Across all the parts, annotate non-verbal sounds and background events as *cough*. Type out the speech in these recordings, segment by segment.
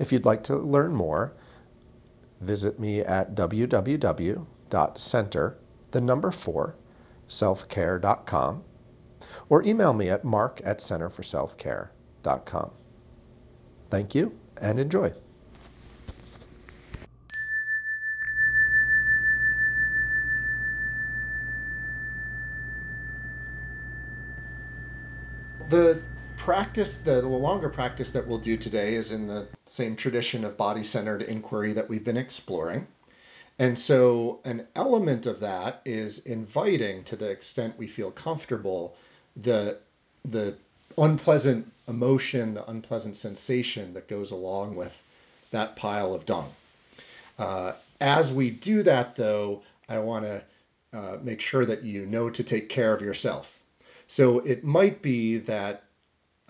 If you'd like to learn more, visit me at www.center, the number four, selfcare.com, or email me at mark at centerforselfcare.com. Thank you and enjoy. The practice, the, longer practice that we'll do today is in the same tradition of body centered inquiry that we've been exploring. And so, an element of that is inviting, to the extent we feel comfortable, the, the unpleasant emotion, the unpleasant sensation that goes along with that pile of dung. Uh, as we do that, though, I want to uh, make sure that you know to take care of yourself. So it might be that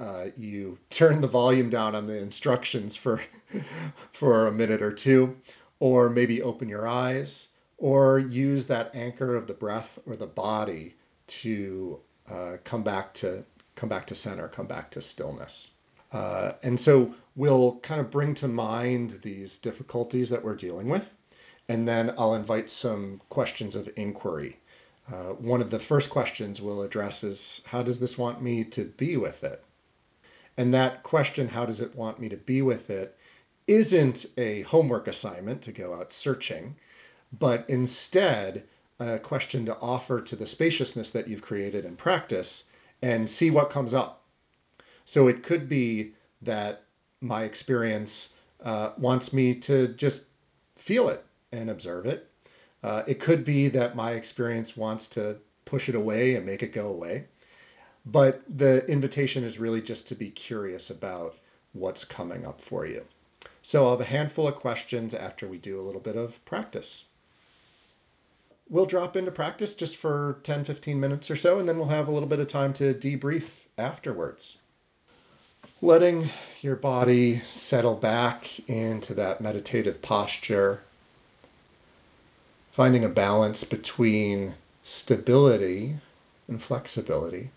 uh, you turn the volume down on the instructions for *laughs* for a minute or two, or maybe open your eyes, or use that anchor of the breath or the body to uh, come back to come back to center, come back to stillness. Uh, and so we'll kind of bring to mind these difficulties that we're dealing with, and then I'll invite some questions of inquiry. Uh, one of the first questions we'll address is how does this want me to be with it? And that question, how does it want me to be with it, isn't a homework assignment to go out searching, but instead a question to offer to the spaciousness that you've created in practice and see what comes up. So it could be that my experience uh, wants me to just feel it and observe it. Uh, it could be that my experience wants to push it away and make it go away. But the invitation is really just to be curious about what's coming up for you. So I'll have a handful of questions after we do a little bit of practice. We'll drop into practice just for 10, 15 minutes or so, and then we'll have a little bit of time to debrief afterwards. Letting your body settle back into that meditative posture, finding a balance between stability and flexibility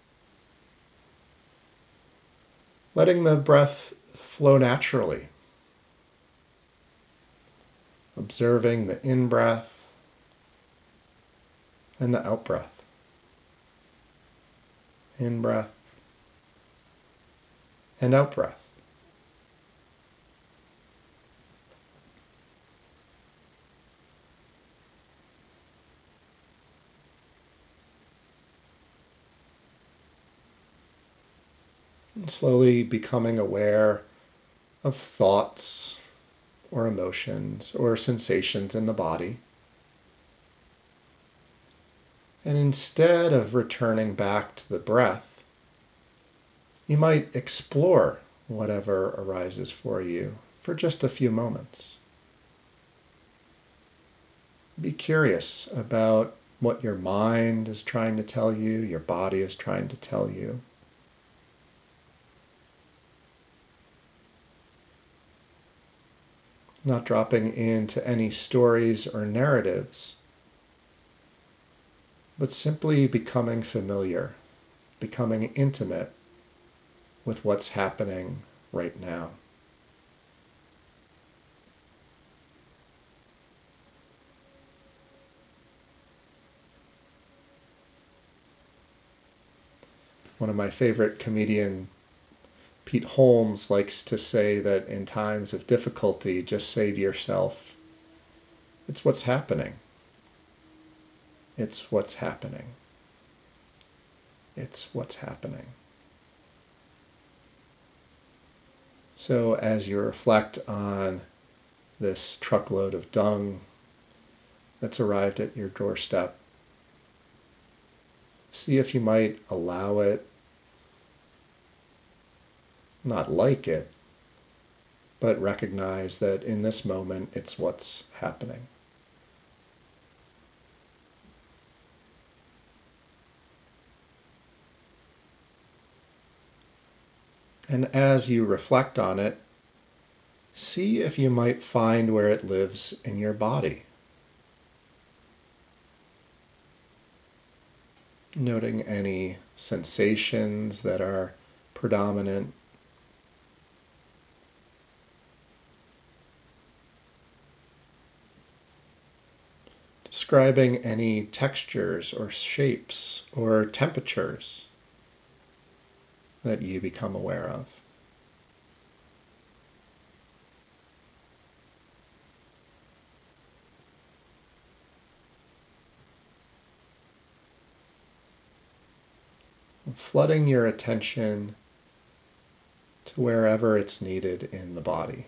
letting the breath flow naturally. Observing the in breath and the out breath. In breath and out breath. And slowly becoming aware of thoughts or emotions or sensations in the body. And instead of returning back to the breath, you might explore whatever arises for you for just a few moments. Be curious about what your mind is trying to tell you, your body is trying to tell you. Not dropping into any stories or narratives, but simply becoming familiar, becoming intimate with what's happening right now. One of my favorite comedian Pete Holmes likes to say that in times of difficulty, just say to yourself, it's what's happening. It's what's happening. It's what's happening. So, as you reflect on this truckload of dung that's arrived at your doorstep, see if you might allow it, not like it, but recognize that in this moment it's what's happening. And as you reflect on it, see if you might find where it lives in your body. Noting any sensations that are predominant. Describing any textures or shapes or temperatures that you become aware of. flooding your attention to wherever it's needed in the body.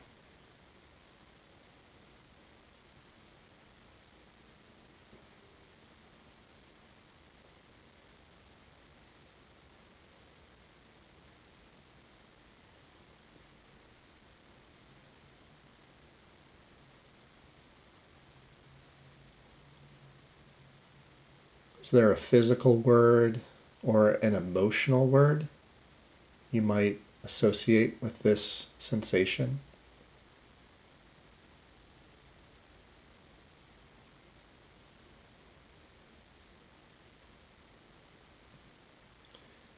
There a physical word or an emotional word you might associate with this sensation?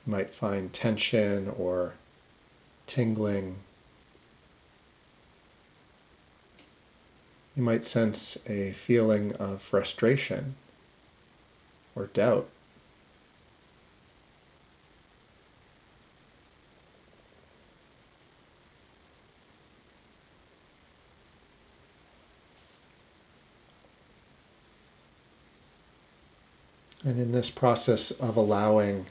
You might find tension or tingling. You might sense a feeling of frustration or doubt. And in this process of allowing,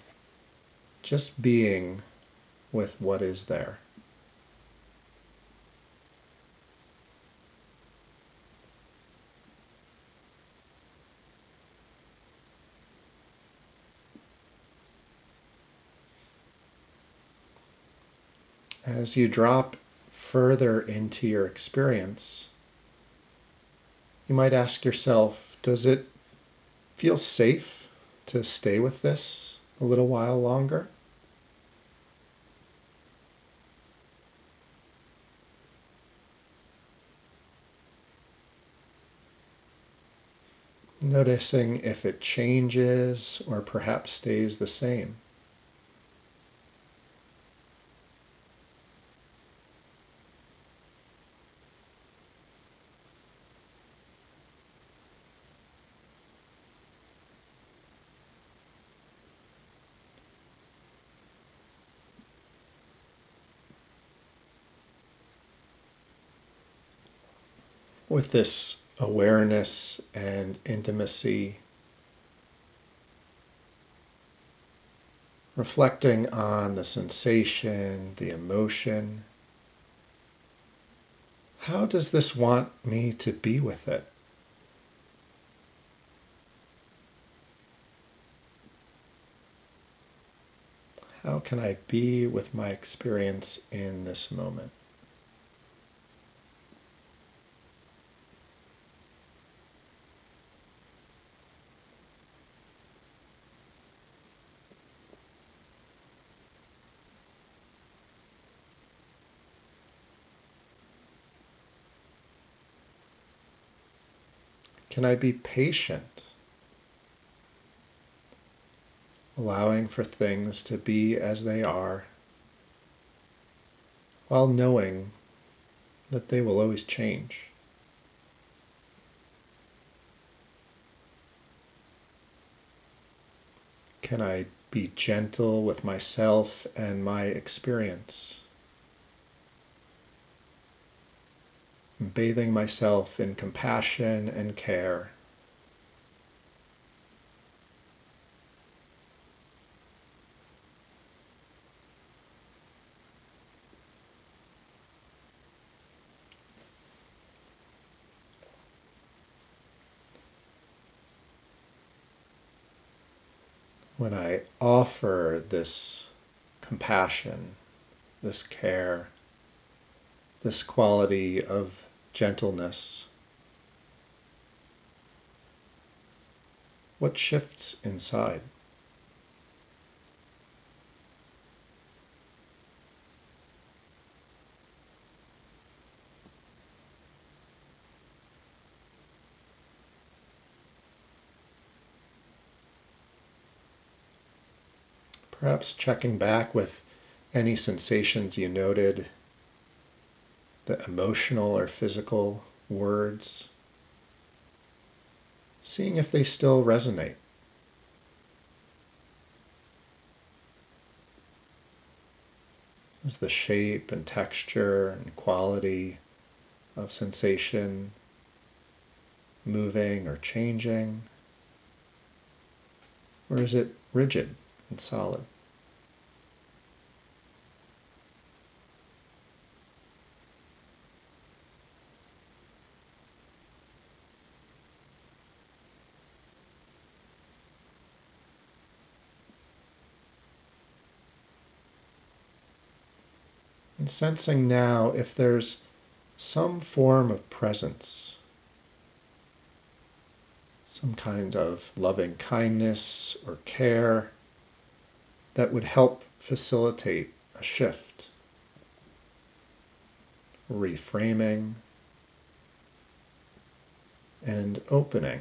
just being with what is there. As you drop further into your experience, you might ask yourself, does it feel safe to stay with this a little while longer? Noticing if it changes or perhaps stays the same. With this awareness and intimacy, reflecting on the sensation, the emotion. How does this want me to be with it? How can I be with my experience in this moment? Can I be patient? Allowing for things to be as they are while knowing that they will always change. Can I be gentle with myself and my experience? Bathing myself in compassion and care. When I offer this compassion, this care, this quality of gentleness? What shifts inside? Perhaps checking back with any sensations you noted, the emotional or physical words, seeing if they still resonate. Is the shape and texture and quality of sensation moving or changing? Or is it rigid? and solid. And sensing now if there's some form of presence, some kind of loving kindness or care that would help facilitate a shift, reframing, and opening.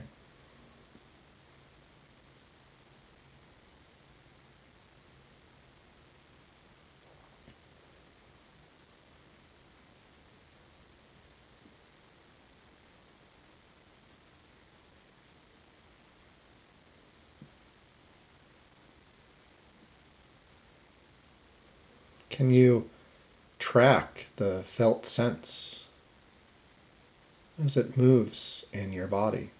Can you track the felt sense as it moves in your body?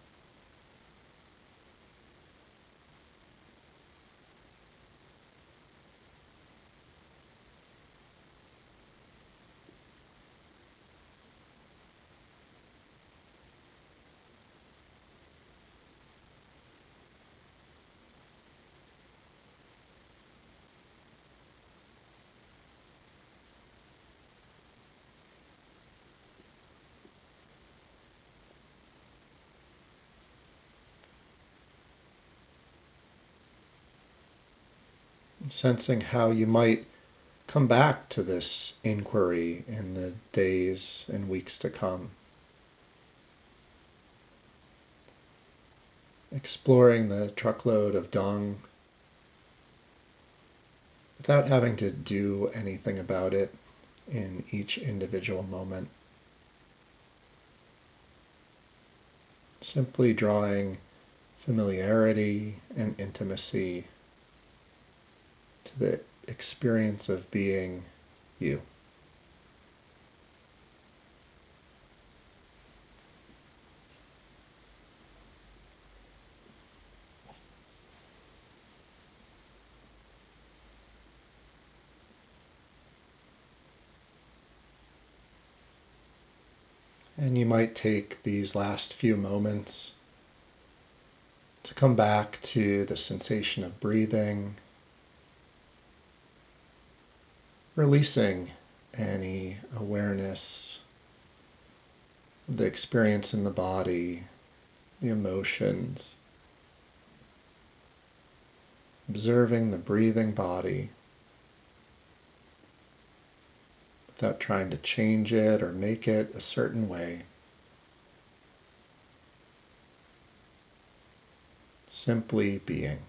Sensing how you might come back to this inquiry in the days and weeks to come. Exploring the truckload of dung without having to do anything about it in each individual moment. Simply drawing familiarity and intimacy to the experience of being you. And you might take these last few moments to come back to the sensation of breathing releasing any awareness of the experience in the body, the emotions, observing the breathing body without trying to change it or make it a certain way. Simply being.